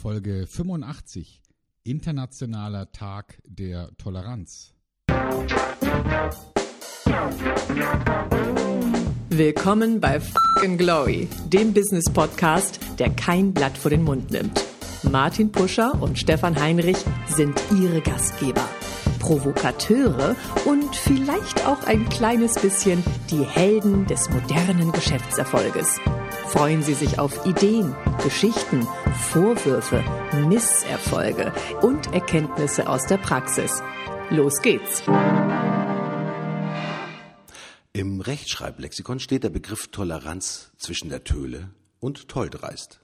Folge 85 Internationaler Tag der Toleranz. Willkommen bei Fucking Glory, dem Business Podcast, der kein Blatt vor den Mund nimmt. Martin Puscher und Stefan Heinrich sind ihre Gastgeber. Provokateure und vielleicht auch ein kleines bisschen die Helden des modernen Geschäftserfolges. Freuen Sie sich auf Ideen, Geschichten, Vorwürfe, Misserfolge und Erkenntnisse aus der Praxis. Los geht's! Im Rechtschreiblexikon steht der Begriff Toleranz zwischen der Töle und Tolldreist.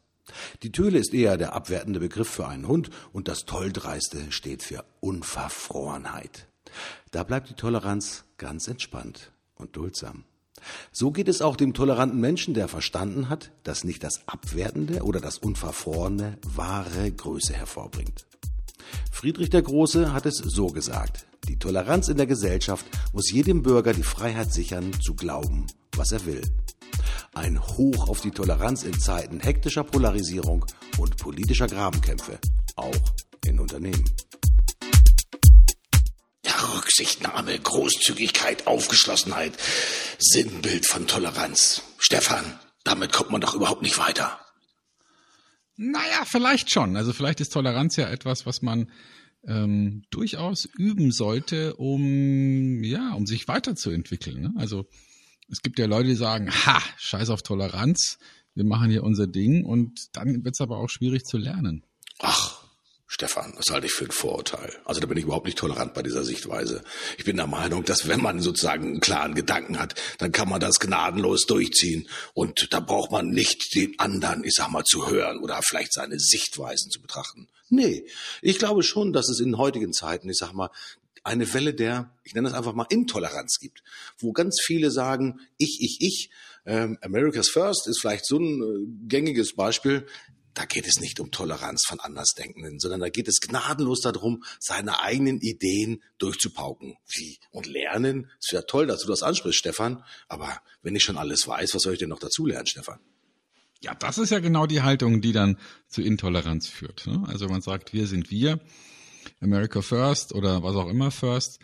Die Töle ist eher der abwertende Begriff für einen Hund und das Tolldreiste steht für Unverfrorenheit. Da bleibt die Toleranz ganz entspannt und duldsam. So geht es auch dem toleranten Menschen, der verstanden hat, dass nicht das Abwertende oder das Unverfrorene wahre Größe hervorbringt. Friedrich der Große hat es so gesagt. Die Toleranz in der Gesellschaft muss jedem Bürger die Freiheit sichern, zu glauben, was er will. Ein Hoch auf die Toleranz in Zeiten hektischer Polarisierung und politischer Grabenkämpfe, auch in Unternehmen. Rücksichtnahme, Großzügigkeit, Aufgeschlossenheit, Sinnbild von Toleranz. Stefan, damit kommt man doch überhaupt nicht weiter. Naja, vielleicht schon. Also vielleicht ist Toleranz ja etwas, was man ähm, durchaus üben sollte, um ja, um sich weiterzuentwickeln. Ne? Also es gibt ja Leute, die sagen, ha, scheiß auf Toleranz, wir machen hier unser Ding und dann wird es aber auch schwierig zu lernen. Ach, Stefan, das halte ich für ein Vorurteil. Also da bin ich überhaupt nicht tolerant bei dieser Sichtweise. Ich bin der Meinung, dass wenn man sozusagen einen klaren Gedanken hat, dann kann man das gnadenlos durchziehen. Und da braucht man nicht den anderen, ich sag mal, zu hören oder vielleicht seine Sichtweisen zu betrachten. Nee, ich glaube schon, dass es in heutigen Zeiten, ich sag mal, eine Welle der, ich nenne das einfach mal Intoleranz gibt, wo ganz viele sagen, ich, ich, ich, ähm, America's First ist vielleicht so ein äh, gängiges Beispiel da geht es nicht um Toleranz von Andersdenkenden, sondern da geht es gnadenlos darum, seine eigenen Ideen durchzupauken. Wie? Und lernen? Es wäre toll, dass du das ansprichst, Stefan. Aber wenn ich schon alles weiß, was soll ich denn noch dazu lernen, Stefan? Ja, das ist ja genau die Haltung, die dann zu Intoleranz führt. Ne? Also man sagt, wir sind wir, America First oder was auch immer First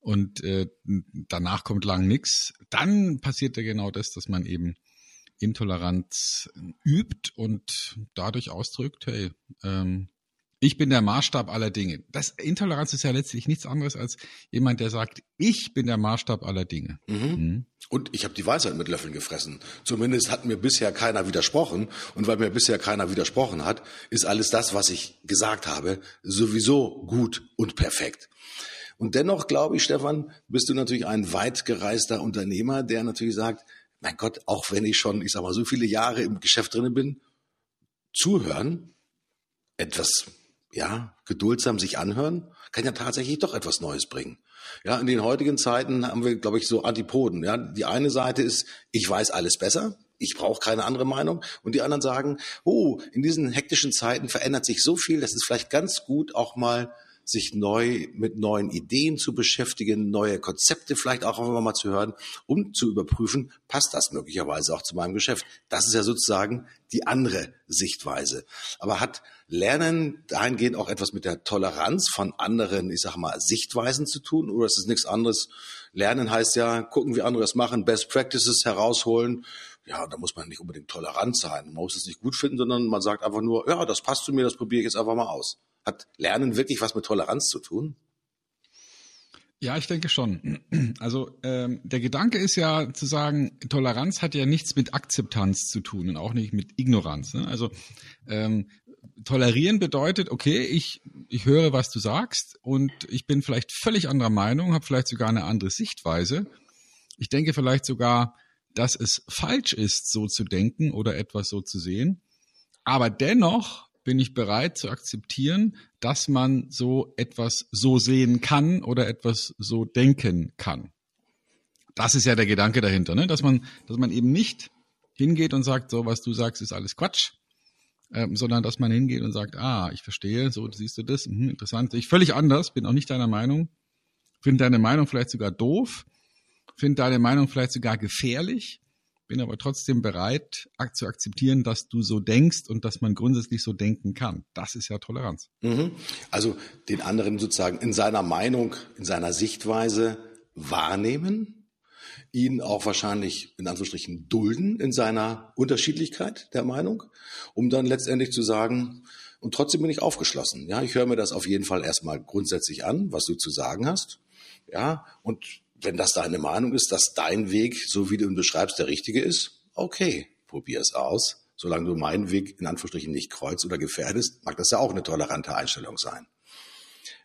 und äh, danach kommt lang nichts. Dann passiert ja genau das, dass man eben Intoleranz übt und dadurch ausdrückt, hey, ähm, ich bin der Maßstab aller Dinge. Das Intoleranz ist ja letztlich nichts anderes als jemand, der sagt, ich bin der Maßstab aller Dinge. Mhm. Mhm. Und ich habe die Weisheit mit Löffeln gefressen. Zumindest hat mir bisher keiner widersprochen. Und weil mir bisher keiner widersprochen hat, ist alles das, was ich gesagt habe, sowieso gut und perfekt. Und dennoch glaube ich, Stefan, bist du natürlich ein weit gereister Unternehmer, der natürlich sagt, mein Gott, auch wenn ich schon, ich sag mal, so viele Jahre im Geschäft drinnen bin, zuhören, etwas, ja, geduldsam sich anhören, kann ja tatsächlich doch etwas Neues bringen. Ja, in den heutigen Zeiten haben wir, glaube ich, so Antipoden. Ja, die eine Seite ist, ich weiß alles besser, ich brauche keine andere Meinung. Und die anderen sagen, oh, in diesen hektischen Zeiten verändert sich so viel, das ist vielleicht ganz gut, auch mal sich neu mit neuen Ideen zu beschäftigen, neue Konzepte vielleicht auch einfach mal zu hören, um zu überprüfen, passt das möglicherweise auch zu meinem Geschäft. Das ist ja sozusagen die andere Sichtweise. Aber hat Lernen dahingehend auch etwas mit der Toleranz von anderen, ich sag mal, Sichtweisen zu tun? Oder ist es nichts anderes? Lernen heißt ja, gucken, wie andere das machen, Best Practices herausholen. Ja, da muss man nicht unbedingt tolerant sein. Man muss es nicht gut finden, sondern man sagt einfach nur, ja, das passt zu mir, das probiere ich jetzt einfach mal aus. Hat Lernen wirklich was mit Toleranz zu tun? Ja, ich denke schon. Also ähm, der Gedanke ist ja zu sagen, Toleranz hat ja nichts mit Akzeptanz zu tun und auch nicht mit Ignoranz. Ne? Also ähm, tolerieren bedeutet, okay, ich, ich höre, was du sagst und ich bin vielleicht völlig anderer Meinung, habe vielleicht sogar eine andere Sichtweise. Ich denke vielleicht sogar, dass es falsch ist, so zu denken oder etwas so zu sehen. Aber dennoch bin ich bereit zu akzeptieren, dass man so etwas so sehen kann oder etwas so denken kann. Das ist ja der Gedanke dahinter, ne? dass man, dass man eben nicht hingeht und sagt, so was du sagst, ist alles Quatsch, ähm, sondern dass man hingeht und sagt, ah, ich verstehe, so siehst du das, mhm, interessant, ich völlig anders, bin auch nicht deiner Meinung, finde deine Meinung vielleicht sogar doof, finde deine Meinung vielleicht sogar gefährlich bin aber trotzdem bereit zu akzeptieren, dass du so denkst und dass man grundsätzlich so denken kann. Das ist ja Toleranz. Mhm. Also den anderen sozusagen in seiner Meinung, in seiner Sichtweise wahrnehmen, ihn auch wahrscheinlich in Anführungsstrichen dulden in seiner Unterschiedlichkeit der Meinung, um dann letztendlich zu sagen, und trotzdem bin ich aufgeschlossen. Ja, ich höre mir das auf jeden Fall erstmal grundsätzlich an, was du zu sagen hast. Ja, und wenn das deine Meinung ist, dass dein Weg, so wie du ihn beschreibst, der richtige ist, okay, probier es aus. Solange du meinen Weg in Anführungsstrichen nicht kreuzt oder gefährdest, mag das ja auch eine tolerante Einstellung sein.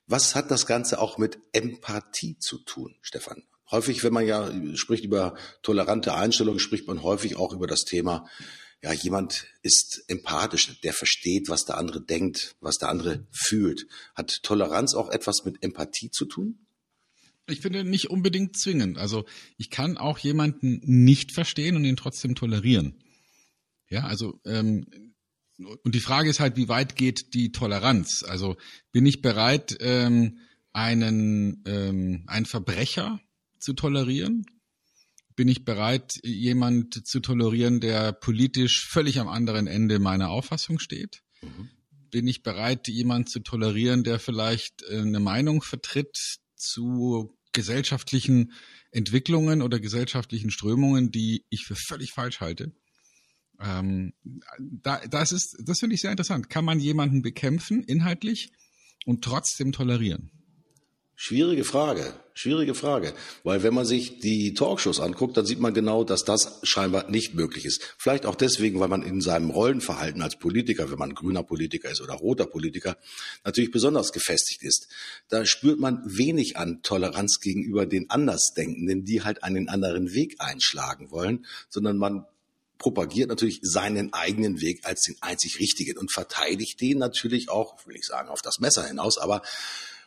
Was hat das Ganze auch mit Empathie zu tun, Stefan? Häufig, wenn man ja spricht über tolerante Einstellungen, spricht man häufig auch über das Thema, ja, jemand ist empathisch, der versteht, was der andere denkt, was der andere fühlt. Hat Toleranz auch etwas mit Empathie zu tun? Ich finde nicht unbedingt zwingend. Also ich kann auch jemanden nicht verstehen und ihn trotzdem tolerieren. Ja, also ähm, und die Frage ist halt, wie weit geht die Toleranz? Also bin ich bereit, ähm, einen ähm, einen Verbrecher zu tolerieren? Bin ich bereit, jemand zu tolerieren, der politisch völlig am anderen Ende meiner Auffassung steht? Mhm. Bin ich bereit, jemand zu tolerieren, der vielleicht äh, eine Meinung vertritt, zu gesellschaftlichen Entwicklungen oder gesellschaftlichen Strömungen, die ich für völlig falsch halte. Ähm, da, das ist, das finde ich sehr interessant. Kann man jemanden bekämpfen inhaltlich und trotzdem tolerieren? Schwierige Frage, schwierige Frage. Weil wenn man sich die Talkshows anguckt, dann sieht man genau, dass das scheinbar nicht möglich ist. Vielleicht auch deswegen, weil man in seinem Rollenverhalten als Politiker, wenn man grüner Politiker ist oder roter Politiker, natürlich besonders gefestigt ist. Da spürt man wenig an Toleranz gegenüber den Andersdenkenden, die halt einen anderen Weg einschlagen wollen, sondern man propagiert natürlich seinen eigenen Weg als den einzig richtigen und verteidigt den natürlich auch, will ich sagen, auf das Messer hinaus, aber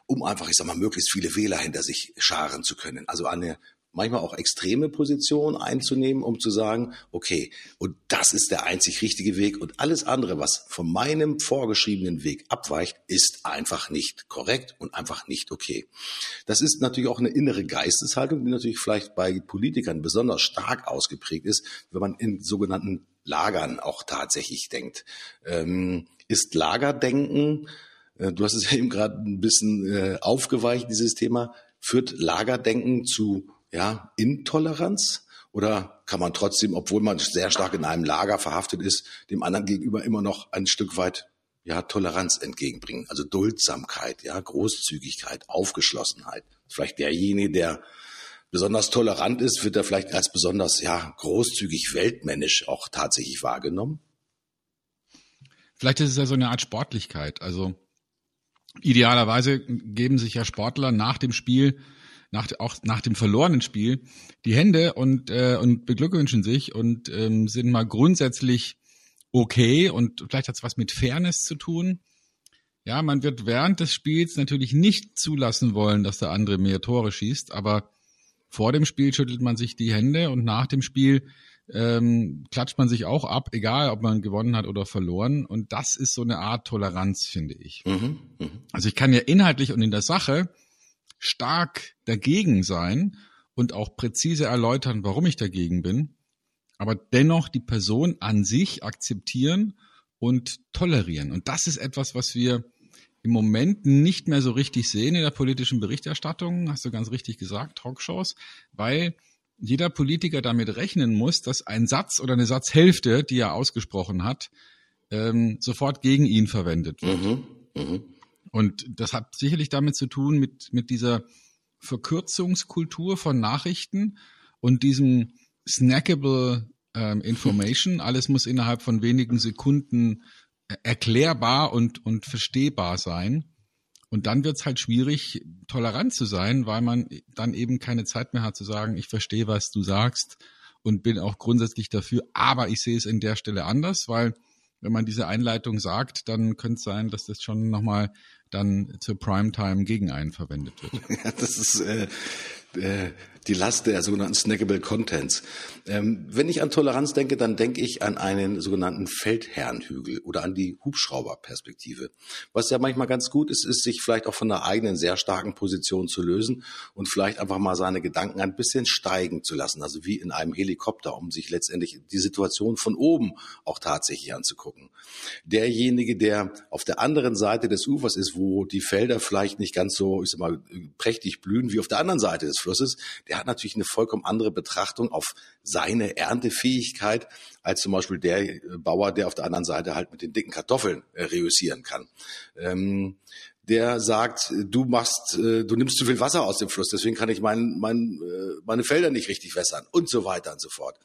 um einfach, ich sag mal, möglichst viele Wähler hinter sich scharen zu können. Also eine manchmal auch extreme Position einzunehmen, um zu sagen, okay, und das ist der einzig richtige Weg und alles andere, was von meinem vorgeschriebenen Weg abweicht, ist einfach nicht korrekt und einfach nicht okay. Das ist natürlich auch eine innere Geisteshaltung, die natürlich vielleicht bei Politikern besonders stark ausgeprägt ist, wenn man in sogenannten Lagern auch tatsächlich denkt. Ähm, ist Lagerdenken du hast es eben gerade ein bisschen äh, aufgeweicht, dieses Thema. Führt Lagerdenken zu ja, Intoleranz? Oder kann man trotzdem, obwohl man sehr stark in einem Lager verhaftet ist, dem anderen gegenüber immer noch ein Stück weit ja, Toleranz entgegenbringen? Also Duldsamkeit, ja, Großzügigkeit, Aufgeschlossenheit. Vielleicht derjenige, der besonders tolerant ist, wird er vielleicht als besonders ja, großzügig weltmännisch auch tatsächlich wahrgenommen? Vielleicht ist es ja so eine Art Sportlichkeit. Also Idealerweise geben sich ja Sportler nach dem Spiel, nach, auch nach dem verlorenen Spiel, die Hände und, äh, und beglückwünschen sich und ähm, sind mal grundsätzlich okay und vielleicht hat es was mit Fairness zu tun. Ja, man wird während des Spiels natürlich nicht zulassen wollen, dass der andere mehr Tore schießt, aber vor dem Spiel schüttelt man sich die Hände und nach dem Spiel ähm, klatscht man sich auch ab, egal ob man gewonnen hat oder verloren. Und das ist so eine Art Toleranz, finde ich. Mhm, mh. Also ich kann ja inhaltlich und in der Sache stark dagegen sein und auch präzise erläutern, warum ich dagegen bin, aber dennoch die Person an sich akzeptieren und tolerieren. Und das ist etwas, was wir im Moment nicht mehr so richtig sehen in der politischen Berichterstattung, hast du ganz richtig gesagt, Talkshows, weil jeder Politiker damit rechnen muss, dass ein Satz oder eine Satzhälfte, die er ausgesprochen hat, ähm, sofort gegen ihn verwendet wird. Mhm, mh. Und das hat sicherlich damit zu tun mit, mit dieser Verkürzungskultur von Nachrichten und diesem snackable ähm, Information. Alles muss innerhalb von wenigen Sekunden erklärbar und, und verstehbar sein. Und dann wird es halt schwierig, tolerant zu sein, weil man dann eben keine Zeit mehr hat zu sagen, ich verstehe, was du sagst und bin auch grundsätzlich dafür, aber ich sehe es in der Stelle anders, weil wenn man diese Einleitung sagt, dann könnte es sein, dass das schon nochmal dann zur Primetime gegen einen verwendet wird. Ja, das ist äh, äh, die Last der sogenannten snackable Contents. Ähm, wenn ich an Toleranz denke, dann denke ich an einen sogenannten Feldherrnhügel oder an die Hubschrauberperspektive. Was ja manchmal ganz gut ist, ist sich vielleicht auch von der eigenen sehr starken Position zu lösen und vielleicht einfach mal seine Gedanken ein bisschen steigen zu lassen, also wie in einem Helikopter, um sich letztendlich die Situation von oben auch tatsächlich anzugucken. Derjenige, der auf der anderen Seite des Ufers ist, wo die Felder vielleicht nicht ganz so, ich sag mal, prächtig blühen wie auf der anderen Seite des Flusses, der hat natürlich eine vollkommen andere Betrachtung auf seine Erntefähigkeit als zum Beispiel der äh, Bauer, der auf der anderen Seite halt mit den dicken Kartoffeln äh, reüssieren kann. Ähm, der sagt, du machst, äh, du nimmst zu viel Wasser aus dem Fluss, deswegen kann ich mein, mein, äh, meine Felder nicht richtig wässern und so weiter und so fort.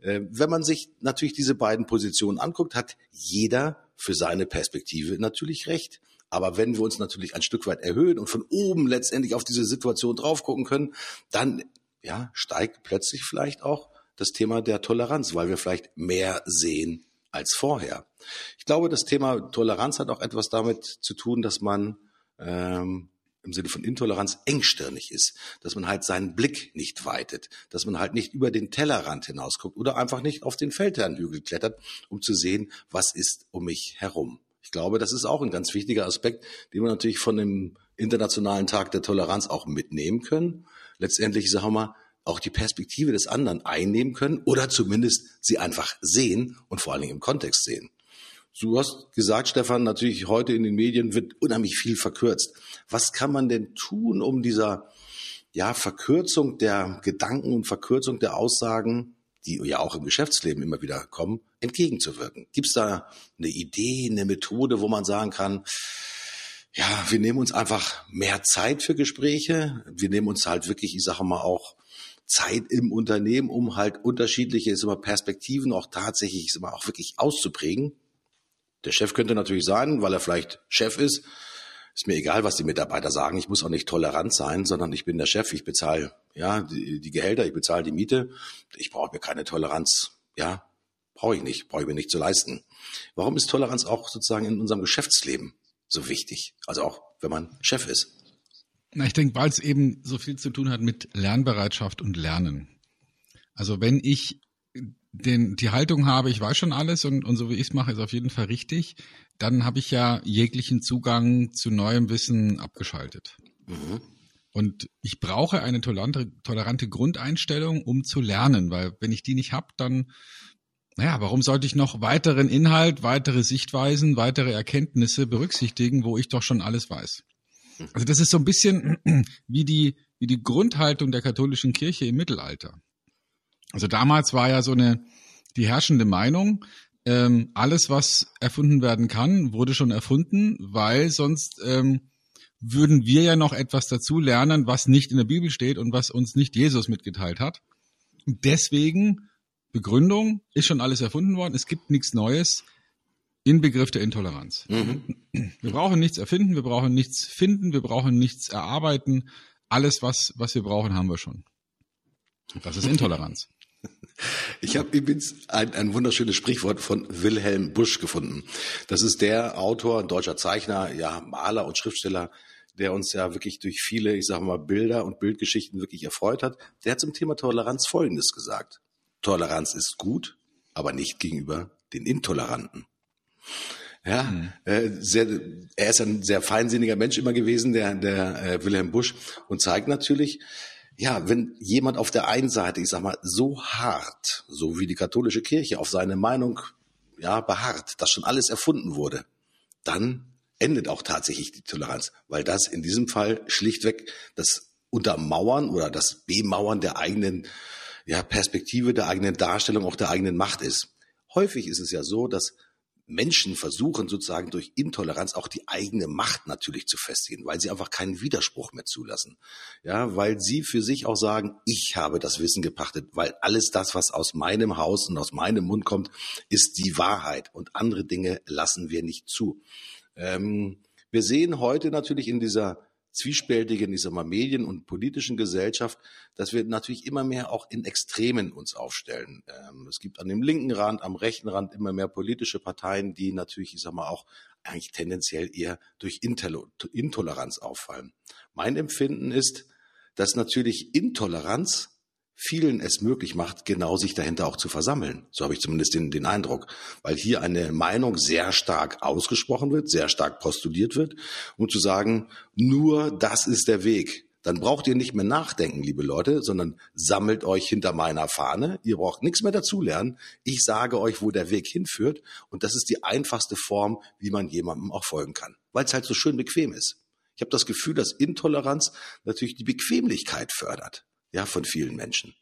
Äh, wenn man sich natürlich diese beiden Positionen anguckt, hat jeder für seine Perspektive natürlich recht. Aber wenn wir uns natürlich ein Stück weit erhöhen und von oben letztendlich auf diese Situation drauf gucken können, dann ja, steigt plötzlich vielleicht auch das Thema der Toleranz, weil wir vielleicht mehr sehen als vorher. Ich glaube, das Thema Toleranz hat auch etwas damit zu tun, dass man ähm, im Sinne von Intoleranz engstirnig ist, dass man halt seinen Blick nicht weitet, dass man halt nicht über den Tellerrand hinausguckt oder einfach nicht auf den Feldherrnhügel klettert, um zu sehen, was ist um mich herum. Ich glaube, das ist auch ein ganz wichtiger Aspekt, den wir natürlich von dem Internationalen Tag der Toleranz auch mitnehmen können. Letztendlich, sagen wir mal, auch die Perspektive des anderen einnehmen können oder zumindest sie einfach sehen und vor allen Dingen im Kontext sehen. Du hast gesagt, Stefan, natürlich heute in den Medien wird unheimlich viel verkürzt. Was kann man denn tun, um dieser ja, Verkürzung der Gedanken und Verkürzung der Aussagen, die ja auch im Geschäftsleben immer wieder kommen, entgegenzuwirken? Gibt es da eine Idee, eine Methode, wo man sagen kann, ja, wir nehmen uns einfach mehr Zeit für Gespräche. Wir nehmen uns halt wirklich, ich sage mal auch, Zeit im Unternehmen, um halt unterschiedliche ist immer Perspektiven auch tatsächlich ist immer auch wirklich auszuprägen. Der Chef könnte natürlich sein, weil er vielleicht Chef ist, ist mir egal, was die Mitarbeiter sagen. Ich muss auch nicht tolerant sein, sondern ich bin der Chef. Ich bezahle ja die, die Gehälter, ich bezahle die Miete. Ich brauche mir keine Toleranz. Ja, brauche ich nicht, brauche ich mir nicht zu leisten. Warum ist Toleranz auch sozusagen in unserem Geschäftsleben so wichtig? Also auch, wenn man Chef ist. Na, ich denke, weil es eben so viel zu tun hat mit Lernbereitschaft und Lernen. Also wenn ich den, die Haltung habe, ich weiß schon alles und, und so wie ich es mache, ist auf jeden Fall richtig, dann habe ich ja jeglichen Zugang zu neuem Wissen abgeschaltet. Mhm. Und ich brauche eine tolerante, tolerante Grundeinstellung, um zu lernen, weil wenn ich die nicht habe, dann, naja, warum sollte ich noch weiteren Inhalt, weitere Sichtweisen, weitere Erkenntnisse berücksichtigen, wo ich doch schon alles weiß? Also das ist so ein bisschen wie die, wie die Grundhaltung der katholischen Kirche im Mittelalter. Also damals war ja so eine, die herrschende Meinung, ähm, alles, was erfunden werden kann, wurde schon erfunden, weil sonst ähm, würden wir ja noch etwas dazu lernen, was nicht in der Bibel steht und was uns nicht Jesus mitgeteilt hat. Und deswegen, Begründung, ist schon alles erfunden worden, es gibt nichts Neues. Inbegriff der Intoleranz. Mhm. Wir brauchen nichts erfinden, wir brauchen nichts finden, wir brauchen nichts erarbeiten. Alles, was, was wir brauchen, haben wir schon. Das ist Intoleranz. Ich habe übrigens ein, ein wunderschönes Sprichwort von Wilhelm Busch gefunden. Das ist der Autor, ein deutscher Zeichner, ja, Maler und Schriftsteller, der uns ja wirklich durch viele, ich sage mal, Bilder und Bildgeschichten wirklich erfreut hat. Der hat zum Thema Toleranz Folgendes gesagt. Toleranz ist gut, aber nicht gegenüber den Intoleranten. Ja, mhm. äh, sehr, er ist ein sehr feinsinniger Mensch immer gewesen, der, der äh, Wilhelm Busch, und zeigt natürlich, ja, wenn jemand auf der einen Seite, ich sag mal, so hart, so wie die katholische Kirche auf seine Meinung ja, beharrt, dass schon alles erfunden wurde, dann endet auch tatsächlich die Toleranz, weil das in diesem Fall schlichtweg das Untermauern oder das Bemauern der eigenen ja, Perspektive, der eigenen Darstellung, auch der eigenen Macht ist. Häufig ist es ja so, dass Menschen versuchen sozusagen durch Intoleranz auch die eigene Macht natürlich zu festigen, weil sie einfach keinen Widerspruch mehr zulassen. Ja, weil sie für sich auch sagen, ich habe das Wissen gepachtet, weil alles das, was aus meinem Haus und aus meinem Mund kommt, ist die Wahrheit und andere Dinge lassen wir nicht zu. Ähm, wir sehen heute natürlich in dieser zwiespältigen, ich sag mal, Medien- und politischen Gesellschaft, dass wir natürlich immer mehr auch in Extremen uns aufstellen. Ähm, es gibt an dem linken Rand, am rechten Rand immer mehr politische Parteien, die natürlich, ich sag mal, auch eigentlich tendenziell eher durch Intoleranz auffallen. Mein Empfinden ist, dass natürlich Intoleranz vielen es möglich macht, genau sich dahinter auch zu versammeln. So habe ich zumindest den, den Eindruck, weil hier eine Meinung sehr stark ausgesprochen wird, sehr stark postuliert wird und zu sagen, nur das ist der Weg. Dann braucht ihr nicht mehr nachdenken, liebe Leute, sondern sammelt euch hinter meiner Fahne. Ihr braucht nichts mehr dazulernen. Ich sage euch, wo der Weg hinführt. Und das ist die einfachste Form, wie man jemandem auch folgen kann, weil es halt so schön bequem ist. Ich habe das Gefühl, dass Intoleranz natürlich die Bequemlichkeit fördert ja, von vielen Menschen.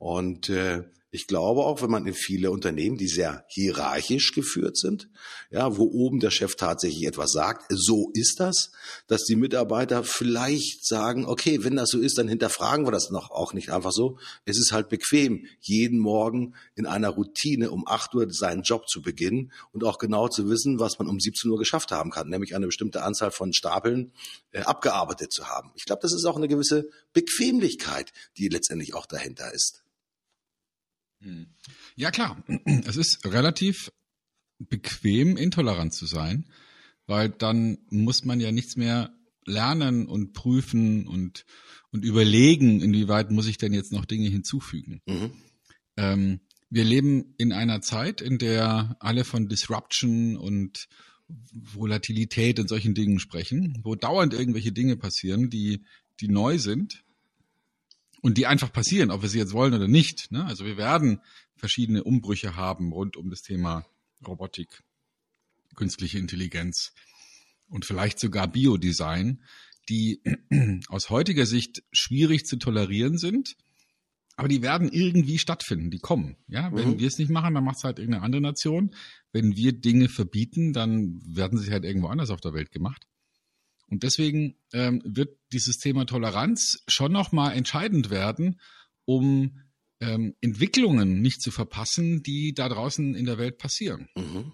Und äh, ich glaube auch, wenn man in viele Unternehmen, die sehr hierarchisch geführt sind, ja, wo oben der Chef tatsächlich etwas sagt, so ist das, dass die Mitarbeiter vielleicht sagen, okay, wenn das so ist, dann hinterfragen wir das noch auch nicht einfach so. Es ist halt bequem, jeden Morgen in einer Routine um 8 Uhr seinen Job zu beginnen und auch genau zu wissen, was man um 17 Uhr geschafft haben kann, nämlich eine bestimmte Anzahl von Stapeln äh, abgearbeitet zu haben. Ich glaube, das ist auch eine gewisse Bequemlichkeit, die letztendlich auch dahinter ist. Hm. Ja klar, es ist relativ bequem, intolerant zu sein, weil dann muss man ja nichts mehr lernen und prüfen und, und überlegen, inwieweit muss ich denn jetzt noch Dinge hinzufügen. Mhm. Ähm, wir leben in einer Zeit, in der alle von Disruption und Volatilität und solchen Dingen sprechen, wo dauernd irgendwelche Dinge passieren, die, die neu sind und die einfach passieren, ob wir sie jetzt wollen oder nicht. Ne? Also wir werden verschiedene Umbrüche haben rund um das Thema Robotik, künstliche Intelligenz und vielleicht sogar Biodesign, die aus heutiger Sicht schwierig zu tolerieren sind, aber die werden irgendwie stattfinden, die kommen. Ja, wenn mhm. wir es nicht machen, dann macht es halt irgendeine andere Nation. Wenn wir Dinge verbieten, dann werden sie halt irgendwo anders auf der Welt gemacht. Und deswegen ähm, wird dieses Thema Toleranz schon nochmal entscheidend werden, um ähm, Entwicklungen nicht zu verpassen, die da draußen in der Welt passieren. Mhm.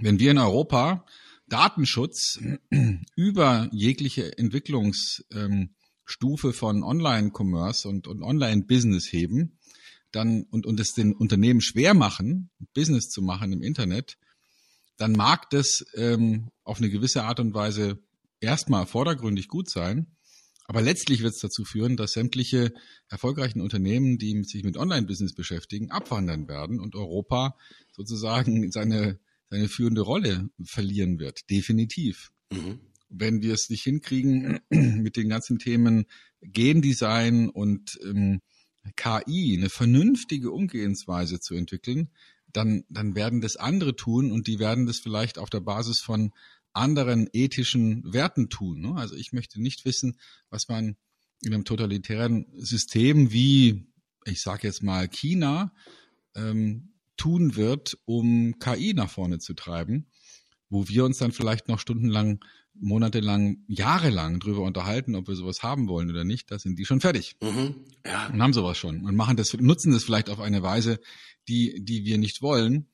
Wenn wir in Europa Datenschutz über jegliche Entwicklungsstufe ähm, von Online-Commerce und, und Online-Business heben, dann und, und es den Unternehmen schwer machen, Business zu machen im Internet, dann mag das ähm, auf eine gewisse Art und Weise erstmal vordergründig gut sein, aber letztlich wird es dazu führen, dass sämtliche erfolgreichen Unternehmen, die sich mit Online-Business beschäftigen, abwandern werden und Europa sozusagen seine, seine führende Rolle verlieren wird. Definitiv. Mhm. Wenn wir es nicht hinkriegen, mit den ganzen Themen Gendesign und ähm, KI eine vernünftige Umgehensweise zu entwickeln, dann, dann werden das andere tun und die werden das vielleicht auf der Basis von anderen ethischen Werten tun. Ne? Also ich möchte nicht wissen, was man in einem totalitären System wie, ich sage jetzt mal China, ähm, tun wird, um KI nach vorne zu treiben, wo wir uns dann vielleicht noch stundenlang, monatelang, jahrelang drüber unterhalten, ob wir sowas haben wollen oder nicht. Da sind die schon fertig mhm, ja. und haben sowas schon und machen das, nutzen das vielleicht auf eine Weise, die, die wir nicht wollen.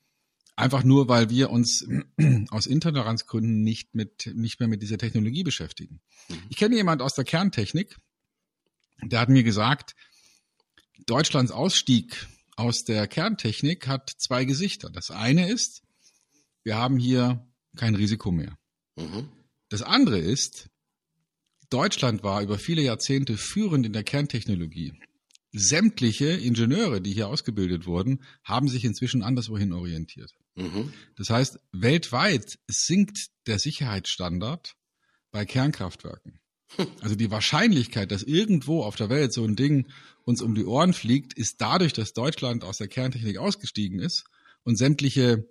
Einfach nur, weil wir uns aus Intoleranzgründen nicht mit, nicht mehr mit dieser Technologie beschäftigen. Mhm. Ich kenne jemand aus der Kerntechnik, der hat mir gesagt, Deutschlands Ausstieg aus der Kerntechnik hat zwei Gesichter. Das eine ist, wir haben hier kein Risiko mehr. Mhm. Das andere ist, Deutschland war über viele Jahrzehnte führend in der Kerntechnologie. Sämtliche Ingenieure, die hier ausgebildet wurden, haben sich inzwischen anderswohin orientiert. Mhm. Das heißt, weltweit sinkt der Sicherheitsstandard bei Kernkraftwerken. Also die Wahrscheinlichkeit, dass irgendwo auf der Welt so ein Ding uns um die Ohren fliegt, ist dadurch, dass Deutschland aus der Kerntechnik ausgestiegen ist und sämtliche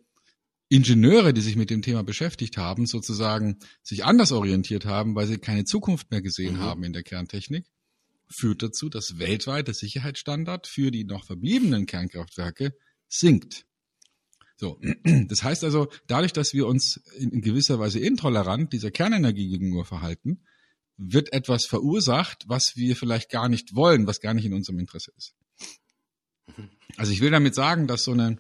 Ingenieure, die sich mit dem Thema beschäftigt haben, sozusagen sich anders orientiert haben, weil sie keine Zukunft mehr gesehen mhm. haben in der Kerntechnik, führt dazu, dass weltweit der Sicherheitsstandard für die noch verbliebenen Kernkraftwerke sinkt. So, das heißt also, dadurch, dass wir uns in gewisser Weise intolerant dieser Kernenergie gegenüber verhalten, wird etwas verursacht, was wir vielleicht gar nicht wollen, was gar nicht in unserem Interesse ist. Also ich will damit sagen, dass so eine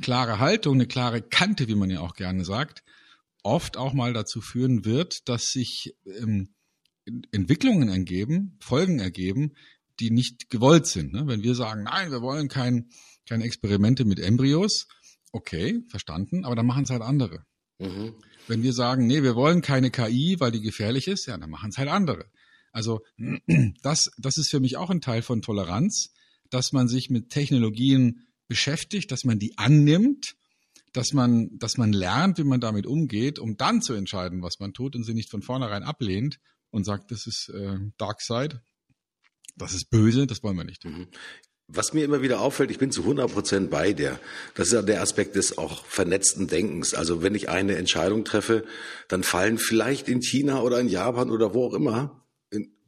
klare Haltung, eine klare Kante, wie man ja auch gerne sagt, oft auch mal dazu führen wird, dass sich ähm, Entwicklungen ergeben, Folgen ergeben, die nicht gewollt sind. Ne? Wenn wir sagen, nein, wir wollen kein, keine Experimente mit Embryos, okay, verstanden, aber dann machen es halt andere. Mhm. Wenn wir sagen, nee, wir wollen keine KI, weil die gefährlich ist, ja, dann machen es halt andere. Also das, das ist für mich auch ein Teil von Toleranz, dass man sich mit Technologien beschäftigt, dass man die annimmt, dass man, dass man lernt, wie man damit umgeht, um dann zu entscheiden, was man tut und sie nicht von vornherein ablehnt und sagt, das ist äh, Dark Side, das ist böse, das wollen wir nicht. Mhm. Was mir immer wieder auffällt, ich bin zu 100 Prozent bei dir. Das ist ja der Aspekt des auch vernetzten Denkens. Also wenn ich eine Entscheidung treffe, dann fallen vielleicht in China oder in Japan oder wo auch immer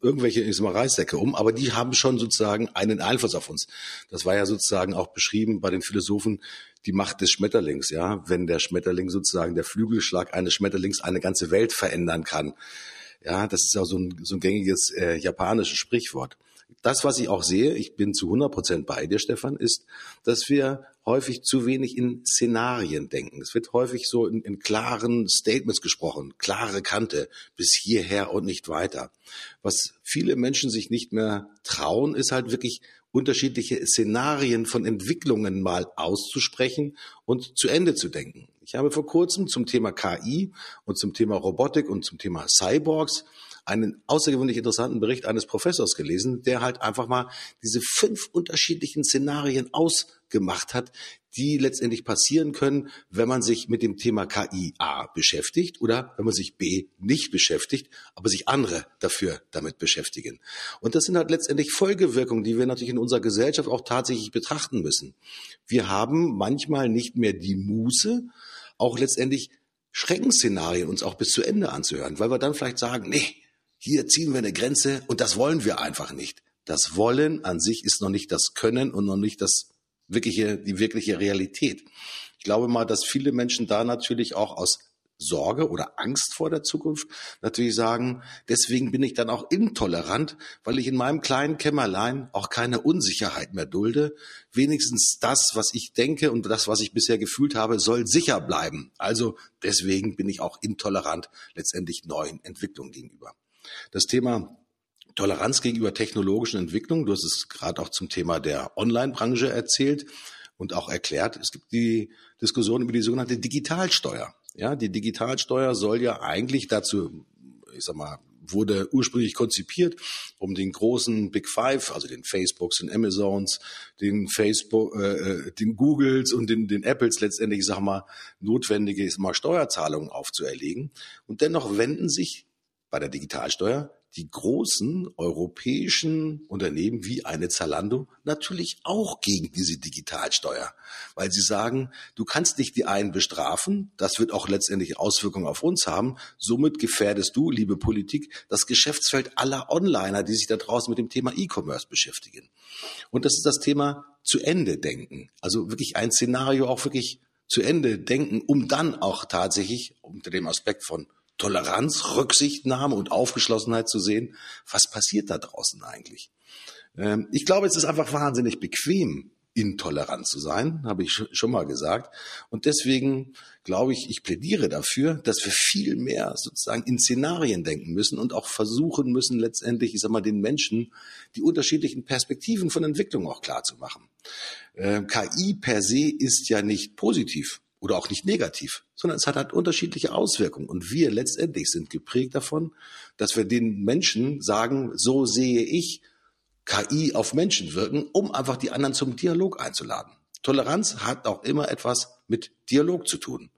irgendwelche ich sag mal, Reissäcke um, aber die haben schon sozusagen einen Einfluss auf uns. Das war ja sozusagen auch beschrieben bei den Philosophen, die Macht des Schmetterlings, ja, wenn der Schmetterling sozusagen der Flügelschlag eines Schmetterlings eine ganze Welt verändern kann. Ja, das ist ja so ein, so ein gängiges äh, japanisches Sprichwort das, was ich auch sehe, ich bin zu 100 Prozent bei dir, Stefan, ist, dass wir häufig zu wenig in Szenarien denken. Es wird häufig so in, in klaren Statements gesprochen, klare Kante, bis hierher und nicht weiter. Was viele Menschen sich nicht mehr trauen, ist halt wirklich unterschiedliche Szenarien von Entwicklungen mal auszusprechen und zu Ende zu denken. Ich habe vor kurzem zum Thema KI und zum Thema Robotik und zum Thema Cyborgs einen außergewöhnlich interessanten Bericht eines Professors gelesen, der halt einfach mal diese fünf unterschiedlichen Szenarien ausgemacht hat, die letztendlich passieren können, wenn man sich mit dem Thema KI A beschäftigt oder wenn man sich B nicht beschäftigt, aber sich andere dafür damit beschäftigen. Und das sind halt letztendlich Folgewirkungen, die wir natürlich in unserer Gesellschaft auch tatsächlich betrachten müssen. Wir haben manchmal nicht mehr die Muße, auch letztendlich Schreckensszenarien uns auch bis zu Ende anzuhören, weil wir dann vielleicht sagen, nee, hier ziehen wir eine Grenze und das wollen wir einfach nicht. Das Wollen an sich ist noch nicht das Können und noch nicht das wirkliche, die wirkliche Realität. Ich glaube mal, dass viele Menschen da natürlich auch aus Sorge oder Angst vor der Zukunft natürlich sagen, deswegen bin ich dann auch intolerant, weil ich in meinem kleinen Kämmerlein auch keine Unsicherheit mehr dulde. Wenigstens das, was ich denke und das, was ich bisher gefühlt habe, soll sicher bleiben. Also deswegen bin ich auch intolerant letztendlich neuen Entwicklungen gegenüber. Das Thema Toleranz gegenüber technologischen Entwicklungen, du hast es gerade auch zum Thema der Online-Branche erzählt und auch erklärt, es gibt die Diskussion über die sogenannte Digitalsteuer. Ja, die Digitalsteuer soll ja eigentlich dazu, ich sag mal, wurde ursprünglich konzipiert, um den großen Big Five, also den Facebooks, den Amazons, den Facebook, äh, äh den Googles und den, den Apples letztendlich, ich sag mal, notwendige ich sag mal, Steuerzahlungen aufzuerlegen. Und dennoch wenden sich bei der Digitalsteuer die großen europäischen Unternehmen wie eine Zalando natürlich auch gegen diese Digitalsteuer, weil sie sagen, du kannst nicht die einen bestrafen, das wird auch letztendlich Auswirkungen auf uns haben, somit gefährdest du, liebe Politik, das Geschäftsfeld aller Onliner, die sich da draußen mit dem Thema E-Commerce beschäftigen. Und das ist das Thema zu Ende denken, also wirklich ein Szenario auch wirklich zu Ende denken, um dann auch tatsächlich unter dem Aspekt von Toleranz, Rücksichtnahme und Aufgeschlossenheit zu sehen, was passiert da draußen eigentlich. Ähm, ich glaube, es ist einfach wahnsinnig bequem, intolerant zu sein, habe ich schon mal gesagt. Und deswegen glaube ich, ich plädiere dafür, dass wir viel mehr sozusagen in Szenarien denken müssen und auch versuchen müssen, letztendlich, ich sag mal, den Menschen die unterschiedlichen Perspektiven von Entwicklung auch klar zu machen. Ähm, KI per se ist ja nicht positiv oder auch nicht negativ, sondern es hat halt unterschiedliche Auswirkungen. Und wir letztendlich sind geprägt davon, dass wir den Menschen sagen, so sehe ich KI auf Menschen wirken, um einfach die anderen zum Dialog einzuladen. Toleranz hat auch immer etwas mit Dialog zu tun.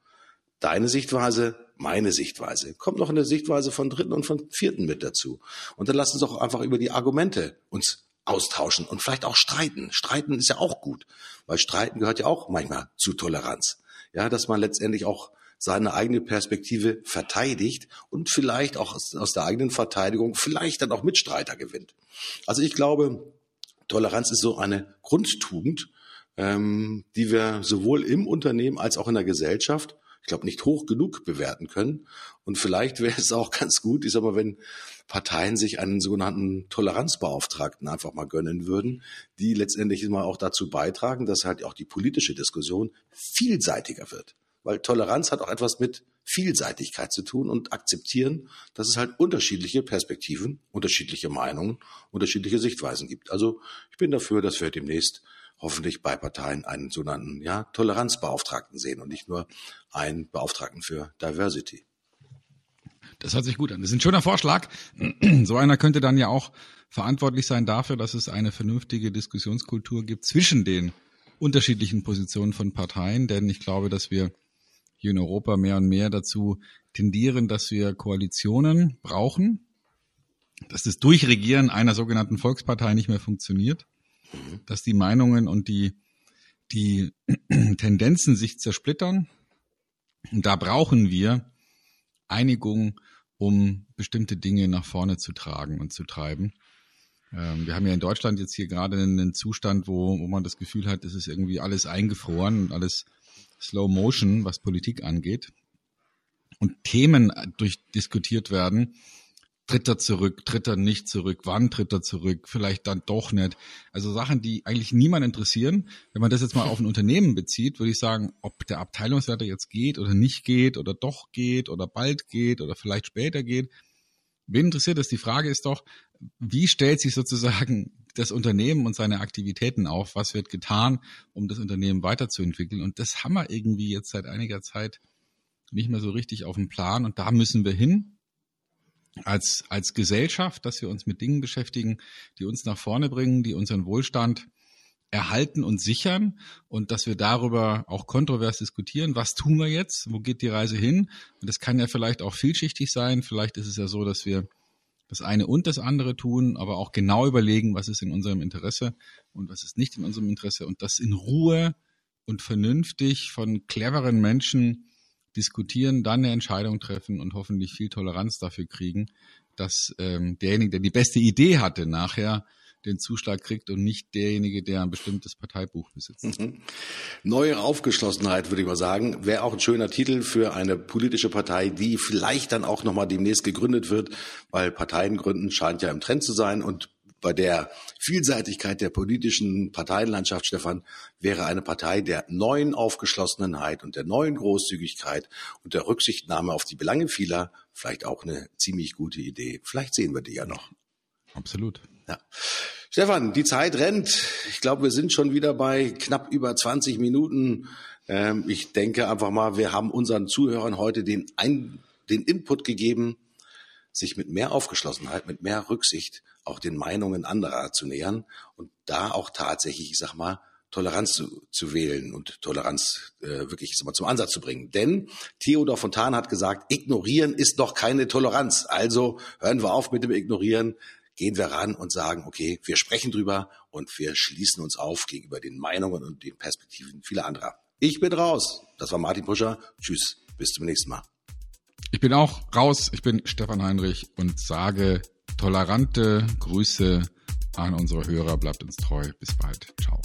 Deine Sichtweise, meine Sichtweise. Kommt noch eine Sichtweise von Dritten und von Vierten mit dazu. Und dann lass uns doch einfach über die Argumente uns austauschen und vielleicht auch streiten. Streiten ist ja auch gut, weil Streiten gehört ja auch manchmal zu Toleranz ja, dass man letztendlich auch seine eigene Perspektive verteidigt und vielleicht auch aus, aus der eigenen Verteidigung vielleicht dann auch Mitstreiter gewinnt. Also ich glaube, Toleranz ist so eine Grundtugend, ähm, die wir sowohl im Unternehmen als auch in der Gesellschaft, ich glaube, nicht hoch genug bewerten können. Und vielleicht wäre es auch ganz gut, ich sag mal, wenn Parteien sich einen sogenannten Toleranzbeauftragten einfach mal gönnen würden, die letztendlich mal auch dazu beitragen, dass halt auch die politische Diskussion vielseitiger wird. Weil Toleranz hat auch etwas mit Vielseitigkeit zu tun und akzeptieren, dass es halt unterschiedliche Perspektiven, unterschiedliche Meinungen, unterschiedliche Sichtweisen gibt. Also ich bin dafür, dass wir demnächst hoffentlich bei Parteien einen sogenannten ja, Toleranzbeauftragten sehen und nicht nur einen Beauftragten für Diversity Das hört sich gut an. Das ist ein schöner Vorschlag. So einer könnte dann ja auch verantwortlich sein dafür, dass es eine vernünftige Diskussionskultur gibt zwischen den unterschiedlichen Positionen von Parteien. Denn ich glaube, dass wir hier in Europa mehr und mehr dazu tendieren, dass wir Koalitionen brauchen, dass das Durchregieren einer sogenannten Volkspartei nicht mehr funktioniert, dass die Meinungen und die, die Tendenzen sich zersplittern. Und da brauchen wir Einigung, um bestimmte Dinge nach vorne zu tragen und zu treiben. Ähm, wir haben ja in Deutschland jetzt hier gerade einen Zustand, wo, wo man das Gefühl hat, es ist irgendwie alles eingefroren und alles Slow Motion, was Politik angeht. Und Themen durchdiskutiert werden, tritt er zurück, tritt er nicht zurück, wann tritt er zurück, vielleicht dann doch nicht. Also Sachen, die eigentlich niemand interessieren. Wenn man das jetzt mal auf ein Unternehmen bezieht, würde ich sagen, ob der Abteilungsleiter jetzt geht oder nicht geht oder doch geht oder bald geht oder vielleicht später geht. Wen interessiert das? Die Frage ist doch, wie stellt sich sozusagen das Unternehmen und seine Aktivitäten auf? Was wird getan, um das Unternehmen weiterzuentwickeln? Und das haben wir irgendwie jetzt seit einiger Zeit nicht mehr so richtig auf dem Plan. Und da müssen wir hin als, als Gesellschaft, dass wir uns mit Dingen beschäftigen, die uns nach vorne bringen, die unseren Wohlstand erhalten und sichern und dass wir darüber auch kontrovers diskutieren. Was tun wir jetzt? Wo geht die Reise hin? Und das kann ja vielleicht auch vielschichtig sein. Vielleicht ist es ja so, dass wir das eine und das andere tun, aber auch genau überlegen, was ist in unserem Interesse und was ist nicht in unserem Interesse und das in Ruhe und vernünftig von cleveren Menschen diskutieren, dann eine Entscheidung treffen und hoffentlich viel Toleranz dafür kriegen, dass ähm, derjenige, der die beste Idee hatte, nachher den Zuschlag kriegt und nicht derjenige, der ein bestimmtes Parteibuch besitzt. Mhm. Neue Aufgeschlossenheit, würde ich mal sagen, wäre auch ein schöner Titel für eine politische Partei, die vielleicht dann auch nochmal demnächst gegründet wird, weil Parteien gründen scheint ja im Trend zu sein und bei der Vielseitigkeit der politischen Parteienlandschaft, Stefan, wäre eine Partei der neuen Aufgeschlossenheit und der neuen Großzügigkeit und der Rücksichtnahme auf die Belange vieler vielleicht auch eine ziemlich gute Idee. Vielleicht sehen wir die ja noch. Absolut. Ja. Stefan, die Zeit rennt. Ich glaube, wir sind schon wieder bei knapp über 20 Minuten. Ähm, ich denke einfach mal, wir haben unseren Zuhörern heute den, Ein den Input gegeben, sich mit mehr Aufgeschlossenheit, mit mehr Rücksicht auch den Meinungen anderer zu nähern und da auch tatsächlich, ich sag mal, Toleranz zu, zu wählen und Toleranz äh, wirklich ich sag mal, zum Ansatz zu bringen. Denn Theodor Fontan hat gesagt, ignorieren ist doch keine Toleranz. Also hören wir auf mit dem Ignorieren, gehen wir ran und sagen, okay, wir sprechen drüber und wir schließen uns auf gegenüber den Meinungen und den Perspektiven vieler anderer. Ich bin raus. Das war Martin Puscher. Tschüss. Bis zum nächsten Mal. Ich bin auch raus. Ich bin Stefan Heinrich und sage tolerante Grüße an unsere Hörer. Bleibt uns treu. Bis bald. Ciao.